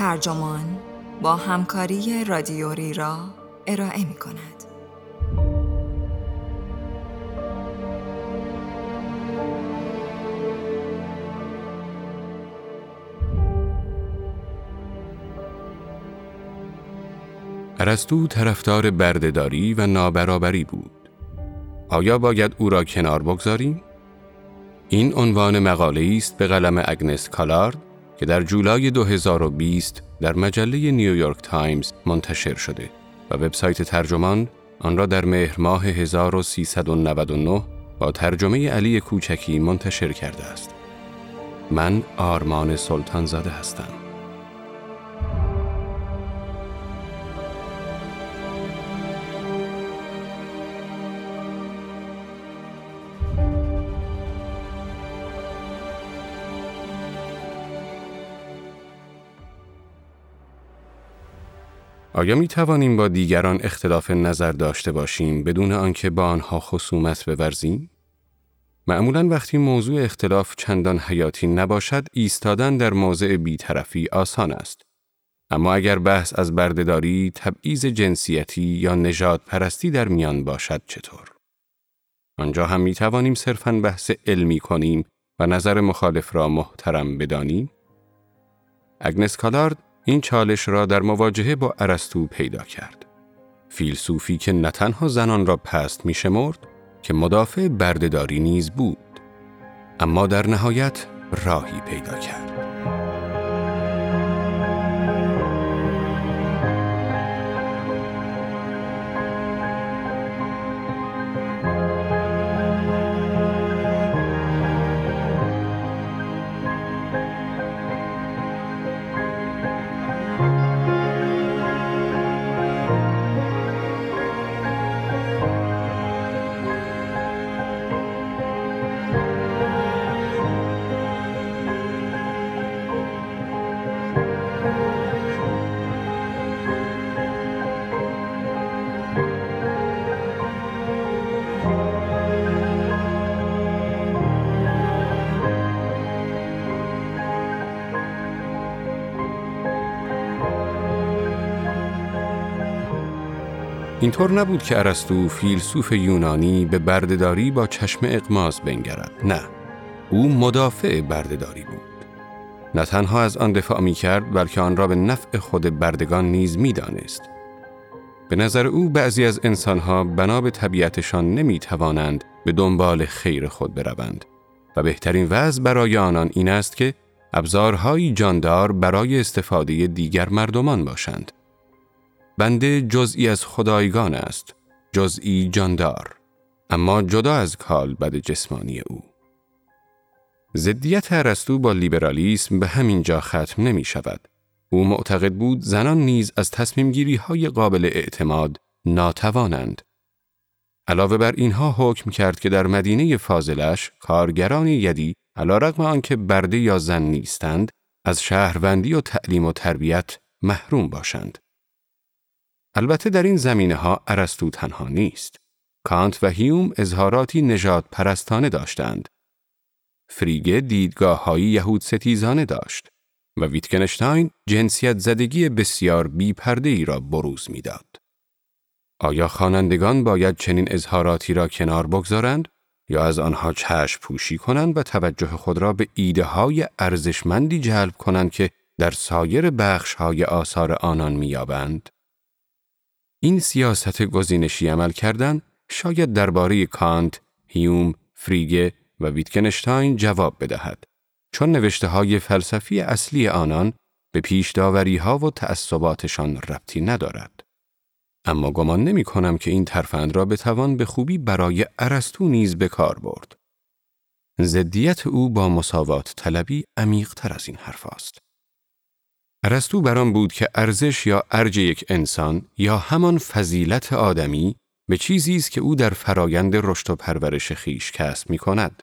ترجمان با همکاری رادیوری را ارائه می کند. ارسطو طرفدار بردهداری و نابرابری بود. آیا باید او را کنار بگذاریم؟ این عنوان مقاله است به قلم اگنس کالارد که در جولای 2020 در مجله نیویورک تایمز منتشر شده و وبسایت ترجمان آن را در مهر ماه 1399 با ترجمه علی کوچکی منتشر کرده است. من آرمان سلطان زاده هستم. آیا می توانیم با دیگران اختلاف نظر داشته باشیم بدون آنکه با آنها خصومت بورزیم؟ معمولا وقتی موضوع اختلاف چندان حیاتی نباشد ایستادن در موضع بیطرفی آسان است. اما اگر بحث از بردهداری، تبعیض جنسیتی یا نژاد پرستی در میان باشد چطور؟ آنجا هم می توانیم صرفاً بحث علمی کنیم و نظر مخالف را محترم بدانیم؟ اگنس کالارد این چالش را در مواجهه با ارسطو پیدا کرد. فیلسوفی که نه تنها زنان را پست می شمرد که مدافع بردهداری نیز بود اما در نهایت راهی پیدا کرد. اینطور نبود که ارسطو فیلسوف یونانی به بردهداری با چشم اقماز بنگرد نه او مدافع بردهداری بود نه تنها از آن دفاع می کرد بلکه آن را به نفع خود بردگان نیز می دانست. به نظر او بعضی از انسانها بنا به طبیعتشان نمی توانند به دنبال خیر خود بروند و بهترین وضع برای آنان این است که ابزارهایی جاندار برای استفاده دیگر مردمان باشند. بنده جزئی از خدایگان است، جزئی جاندار، اما جدا از کال بد جسمانی او. زدیت ارسطو با لیبرالیسم به همین جا ختم نمی شود. او معتقد بود زنان نیز از تصمیم گیری های قابل اعتماد ناتوانند. علاوه بر اینها حکم کرد که در مدینه فاضلش کارگران یدی علا رقم آنکه برده یا زن نیستند از شهروندی و تعلیم و تربیت محروم باشند. البته در این زمینه ها ارسطو تنها نیست. کانت و هیوم اظهاراتی نجات پرستانه داشتند. فریگه دیدگاه های یهود ستیزانه داشت و ویتکنشتاین جنسیت زدگی بسیار بیپرده ای را بروز می‌داد. آیا خوانندگان باید چنین اظهاراتی را کنار بگذارند یا از آنها چشم پوشی کنند و توجه خود را به ایده های ارزشمندی جلب کنند که در سایر بخش های آثار آنان میابند؟ این سیاست گزینشی عمل کردن شاید درباره کانت، هیوم، فریگه و ویتکنشتاین جواب بدهد چون نوشته های فلسفی اصلی آنان به پیش داوری ها و تعصباتشان ربطی ندارد. اما گمان نمی کنم که این ترفند را بتوان به خوبی برای ارسطو نیز به کار برد. زدیت او با مساوات طلبی عمیق تر از این حرف است. ارسطو بران بود که ارزش یا ارج یک انسان یا همان فضیلت آدمی به چیزی است که او در فرایند رشد و پرورش خیش کسب می کند.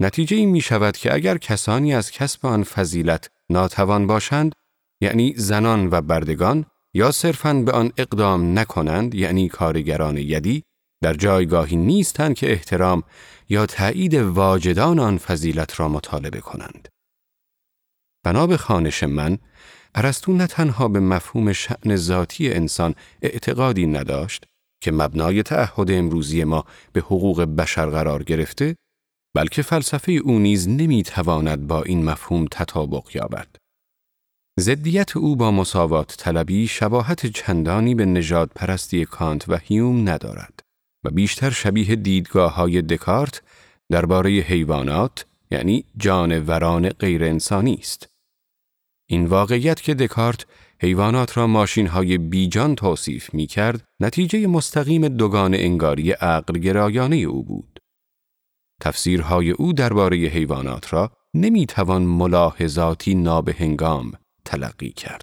نتیجه این می شود که اگر کسانی از کسب آن فضیلت ناتوان باشند یعنی زنان و بردگان یا صرفاً به آن اقدام نکنند یعنی کارگران یدی در جایگاهی نیستند که احترام یا تایید واجدان آن فضیلت را مطالبه کنند. بنا به خانش من ارسطو نه تنها به مفهوم شعن ذاتی انسان اعتقادی نداشت که مبنای تعهد امروزی ما به حقوق بشر قرار گرفته بلکه فلسفه او نیز نمی‌تواند با این مفهوم تطابق یابد. زدیت او با مساوات طلبی شباهت چندانی به نجات پرستی کانت و هیوم ندارد و بیشتر شبیه دیدگاه های دکارت درباره حیوانات یعنی جانوران غیر انسانی است. این واقعیت که دکارت حیوانات را ماشین های بیجان توصیف می کرد، نتیجه مستقیم دوگان انگاری عقل گرایانه او بود. تفسیرهای او درباره حیوانات را نمی توان ملاحظاتی نابهنگام تلقی کرد.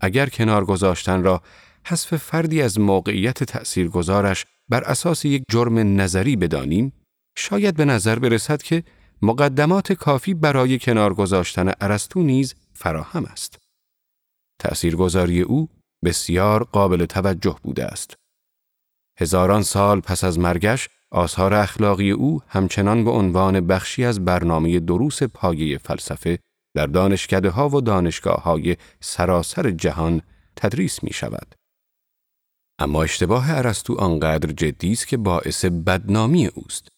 اگر کنار گذاشتن را حذف فردی از موقعیت تأثیرگذارش بر اساس یک جرم نظری بدانیم، شاید به نظر برسد که مقدمات کافی برای کنار گذاشتن ارسطو نیز فراهم است. تأثیرگذاری او بسیار قابل توجه بوده است. هزاران سال پس از مرگش آثار اخلاقی او همچنان به عنوان بخشی از برنامه دروس پایه فلسفه در دانشکده ها و دانشگاه های سراسر جهان تدریس می شود. اما اشتباه ارسطو آنقدر جدی است که باعث بدنامی اوست.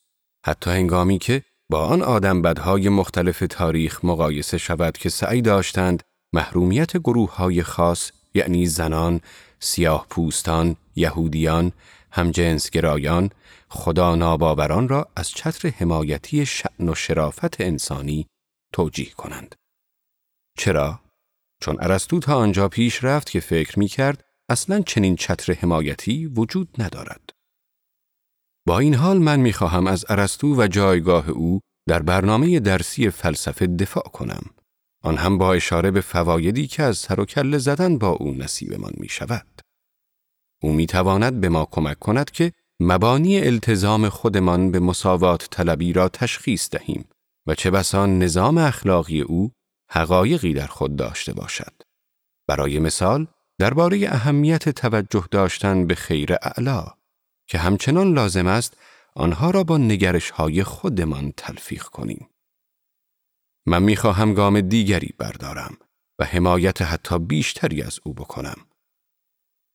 حتی هنگامی که با آن آدم بدهای مختلف تاریخ مقایسه شود که سعی داشتند محرومیت گروه های خاص یعنی زنان، سیاه پوستان، یهودیان، همجنسگرایان، خدا ناباوران را از چتر حمایتی شعن و شرافت انسانی توجیه کنند. چرا؟ چون ارسطو تا آنجا پیش رفت که فکر می کرد اصلا چنین چتر حمایتی وجود ندارد. با این حال من می خواهم از ارسطو و جایگاه او در برنامه درسی فلسفه دفاع کنم. آن هم با اشاره به فوایدی که از سر و کله زدن با او نصیبمان می شود. او می تواند به ما کمک کند که مبانی التزام خودمان به مساوات طلبی را تشخیص دهیم و چه بسان نظام اخلاقی او حقایقی در خود داشته باشد. برای مثال، درباره اهمیت توجه داشتن به خیر اعلا که همچنان لازم است آنها را با نگرش های خودمان تلفیق کنیم. من می‌خواهم گام دیگری بردارم و حمایت حتی بیشتری از او بکنم.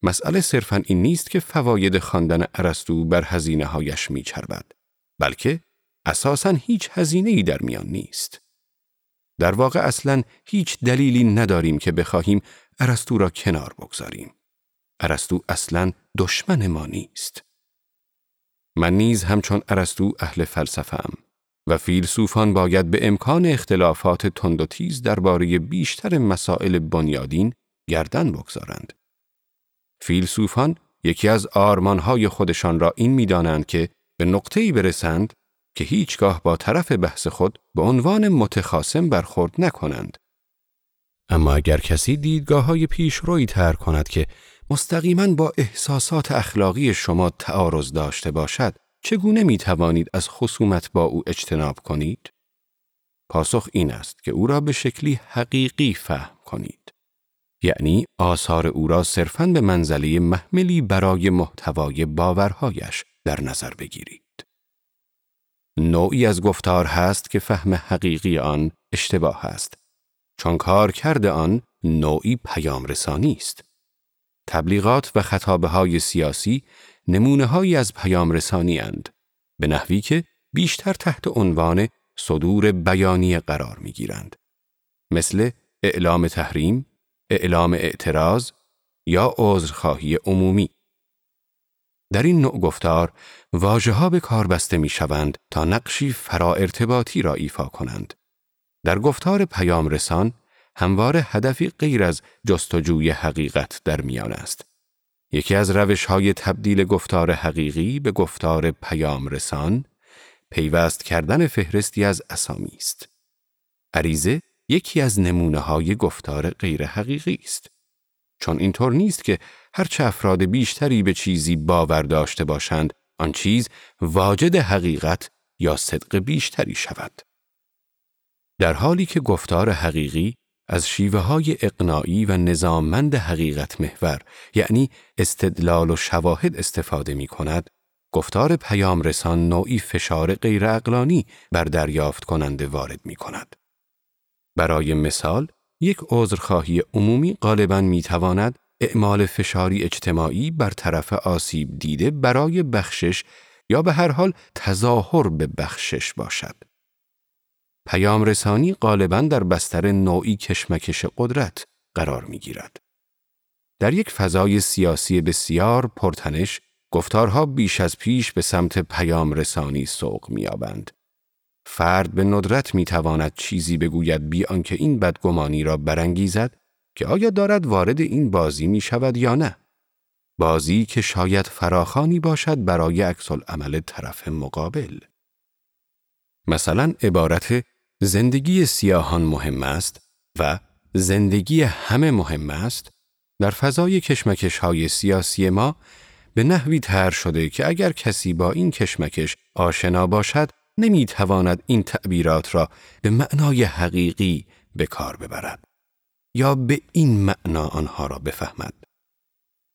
مسئله صرفا این نیست که فواید خواندن ارسطو بر هزینه هایش میچربد بلکه اساسا هیچ هزینه ای در میان نیست. در واقع اصلا هیچ دلیلی نداریم که بخواهیم ارسطو را کنار بگذاریم. ارسطو اصلا دشمن ما نیست. من نیز همچون ارسطو اهل فلسفه‌ام و فیلسوفان باید به امکان اختلافات تند و تیز درباره بیشتر مسائل بنیادین گردن بگذارند. فیلسوفان یکی از آرمانهای خودشان را این می‌دانند که به نقطه‌ای برسند که هیچگاه با طرف بحث خود به عنوان متخاسم برخورد نکنند. اما اگر کسی دیدگاه های پیش روی تر کند که مستقیما با احساسات اخلاقی شما تعارض داشته باشد، چگونه می توانید از خصومت با او اجتناب کنید؟ پاسخ این است که او را به شکلی حقیقی فهم کنید. یعنی آثار او را صرفاً به منزله محملی برای محتوای باورهایش در نظر بگیرید. نوعی از گفتار هست که فهم حقیقی آن اشتباه است چون کار کرده آن نوعی پیام رسانی است. تبلیغات و خطابه های سیاسی نمونه هایی از پیام رسانی اند به نحوی که بیشتر تحت عنوان صدور بیانی قرار می گیرند. مثل اعلام تحریم، اعلام اعتراض یا عذرخواهی عمومی. در این نوع گفتار واجه ها به کار بسته می شوند تا نقشی فرا ارتباطی را ایفا کنند. در گفتار پیام رسان همواره هدفی غیر از جستجوی حقیقت در میان است. یکی از روش های تبدیل گفتار حقیقی به گفتار پیام رسان پیوست کردن فهرستی از اسامی است. عریزه یکی از نمونه های گفتار غیر حقیقی است. چون اینطور نیست که هرچه افراد بیشتری به چیزی باور داشته باشند آن چیز واجد حقیقت یا صدق بیشتری شود. در حالی که گفتار حقیقی از شیوه های اقناعی و نظاممند حقیقت محور یعنی استدلال و شواهد استفاده می کند، گفتار پیام رسان نوعی فشار غیر اقلانی بر دریافت کننده وارد می کند. برای مثال، یک عذرخواهی عمومی غالبا می تواند اعمال فشاری اجتماعی بر طرف آسیب دیده برای بخشش یا به هر حال تظاهر به بخشش باشد. پیام رسانی غالبا در بستر نوعی کشمکش قدرت قرار می گیرد. در یک فضای سیاسی بسیار پرتنش، گفتارها بیش از پیش به سمت پیام رسانی سوق میابند. فرد به ندرت می تواند چیزی بگوید بی آنکه این بدگمانی را برانگیزد که آیا دارد وارد این بازی می شود یا نه. بازی که شاید فراخانی باشد برای عکس عمل طرف مقابل. مثلا عبارت زندگی سیاهان مهم است و زندگی همه مهم است در فضای کشمکش های سیاسی ما به نحوی تر شده که اگر کسی با این کشمکش آشنا باشد نمی‌تواند این تعبیرات را به معنای حقیقی به کار ببرد یا به این معنا آنها را بفهمد.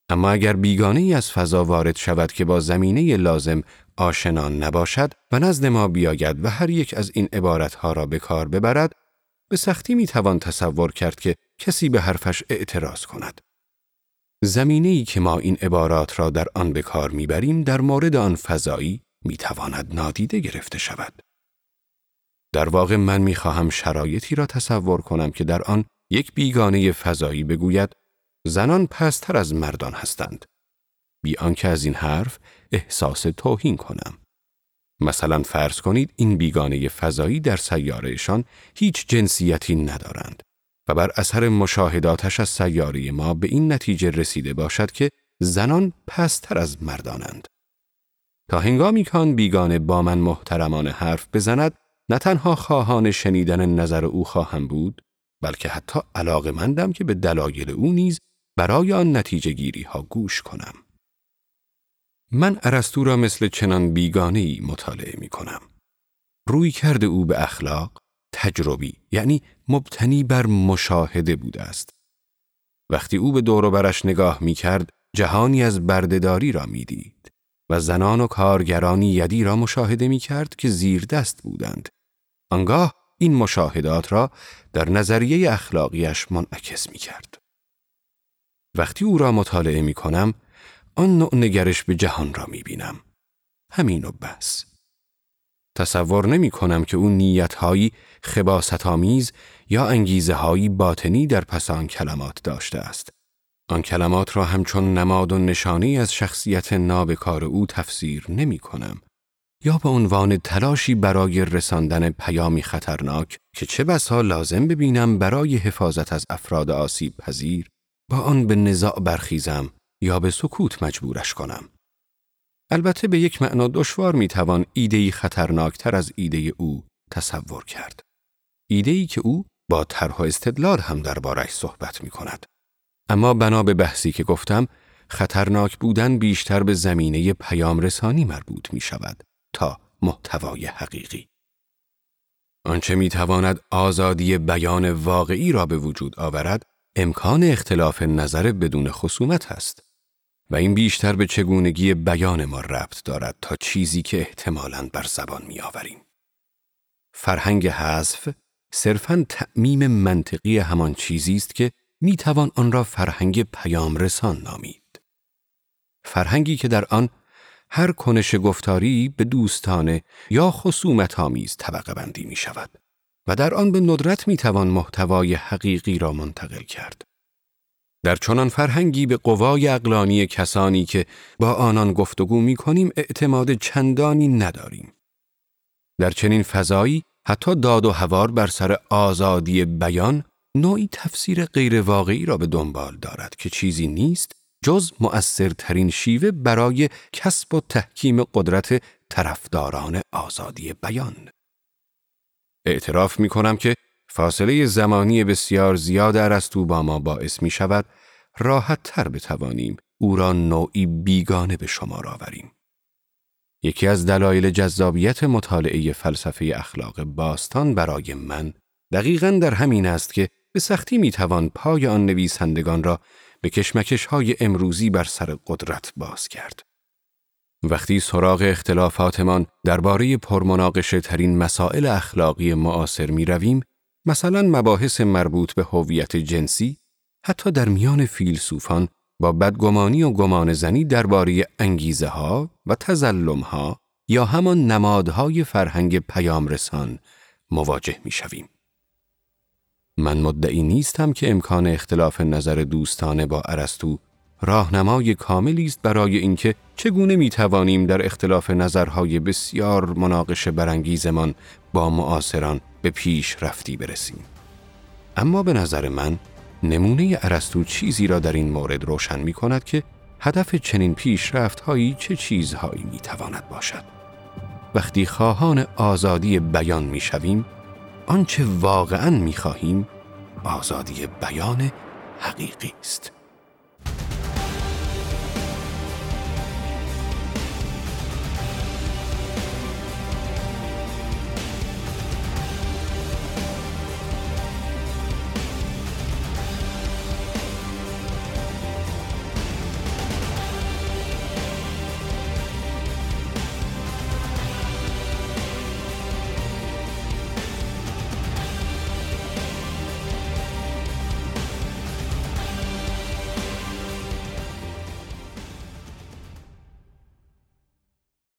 اما اگر بیگانه ای از فضا وارد شود که با زمینه لازم آشنا نباشد و نزد ما بیاید و هر یک از این عبارتها را به کار ببرد به سختی می توان تصور کرد که کسی به حرفش اعتراض کند. زمینه ای که ما این عبارات را در آن به کار می‌بریم در مورد آن فضایی می تواند نادیده گرفته شود. در واقع من می خواهم شرایطی را تصور کنم که در آن یک بیگانه فضایی بگوید زنان پستر از مردان هستند. بی آنکه از این حرف احساس توهین کنم. مثلا فرض کنید این بیگانه فضایی در سیارهشان هیچ جنسیتی ندارند و بر اثر مشاهداتش از سیاره ما به این نتیجه رسیده باشد که زنان پستر از مردانند. تا هنگامی کان بیگانه با من محترمانه حرف بزند نه تنها خواهان شنیدن نظر او خواهم بود بلکه حتی علاقه مندم که به دلایل او نیز برای آن نتیجه گیری ها گوش کنم. من ارسطو را مثل چنان بیگانه ای مطالعه می کنم. روی کرده او به اخلاق تجربی یعنی مبتنی بر مشاهده بوده است. وقتی او به دور برش نگاه می کرد جهانی از بردهداری را می دید و زنان و کارگرانی یدی را مشاهده می کرد که زیر دست بودند. آنگاه این مشاهدات را در نظریه اخلاقیش منعکس می کرد. وقتی او را مطالعه می کنم آن نوع نگرش به جهان را می بینم. همین و بس. تصور نمی کنم که اون نیتهایی خباست آمیز یا انگیزه هایی باطنی در پس آن کلمات داشته است. آن کلمات را همچون نماد و نشانی از شخصیت نابکار او تفسیر نمی کنم. یا به عنوان تلاشی برای رساندن پیامی خطرناک که چه بسا لازم ببینم برای حفاظت از افراد آسیب پذیر با آن به نزاع برخیزم یا به سکوت مجبورش کنم. البته به یک معنا دشوار می‌توان ایدهی خطرناکتر از ایده او تصور کرد. ایدهی که او با طرح استدلال هم دربارش صحبت می کند. اما بنا به بحثی که گفتم خطرناک بودن بیشتر به زمینه پیام رسانی مربوط می شود تا محتوای حقیقی. آنچه می تواند آزادی بیان واقعی را به وجود آورد امکان اختلاف نظر بدون خصومت است. و این بیشتر به چگونگی بیان ما ربط دارد تا چیزی که احتمالاً بر زبان می آوریم. فرهنگ حذف صرفاً تعمیم منطقی همان چیزی است که می توان آن را فرهنگ پیام رسان نامید. فرهنگی که در آن هر کنش گفتاری به دوستانه یا خصومت آمیز طبقه بندی می شود و در آن به ندرت می توان محتوای حقیقی را منتقل کرد. در چنان فرهنگی به قوای اقلانی کسانی که با آنان گفتگو می کنیم اعتماد چندانی نداریم. در چنین فضایی حتی داد و هوار بر سر آزادی بیان نوعی تفسیر غیرواقعی را به دنبال دارد که چیزی نیست جز مؤثرترین شیوه برای کسب و تحکیم قدرت طرفداران آزادی بیان. اعتراف می کنم که فاصله زمانی بسیار زیاد ارسطو با ما باعث می شود راحت تر بتوانیم او را نوعی بیگانه به شمار آوریم. یکی از دلایل جذابیت مطالعه فلسفه اخلاق باستان برای من دقیقا در همین است که به سختی می‌توان پای آن نویسندگان را به کشمکش های امروزی بر سر قدرت باز کرد. وقتی سراغ اختلافاتمان درباره پرمناقشه ترین مسائل اخلاقی معاصر می رویم، مثلا مباحث مربوط به هویت جنسی حتی در میان فیلسوفان با بدگمانی و گمان زنی درباره انگیزه ها و تزلم ها یا همان نمادهای فرهنگ پیامرسان مواجه می شویم. من مدعی نیستم که امکان اختلاف نظر دوستانه با ارسطو راهنمای کاملی است برای اینکه چگونه می توانیم در اختلاف نظرهای بسیار مناقشه برانگیزمان با معاصران به پیش رفتی برسیم. اما به نظر من نمونه ارسطو چیزی را در این مورد روشن می کند که هدف چنین پیشرفت هایی چه چیزهایی می تواند باشد. وقتی خواهان آزادی بیان می شویم، آنچه واقعا می خواهیم آزادی بیان حقیقی است.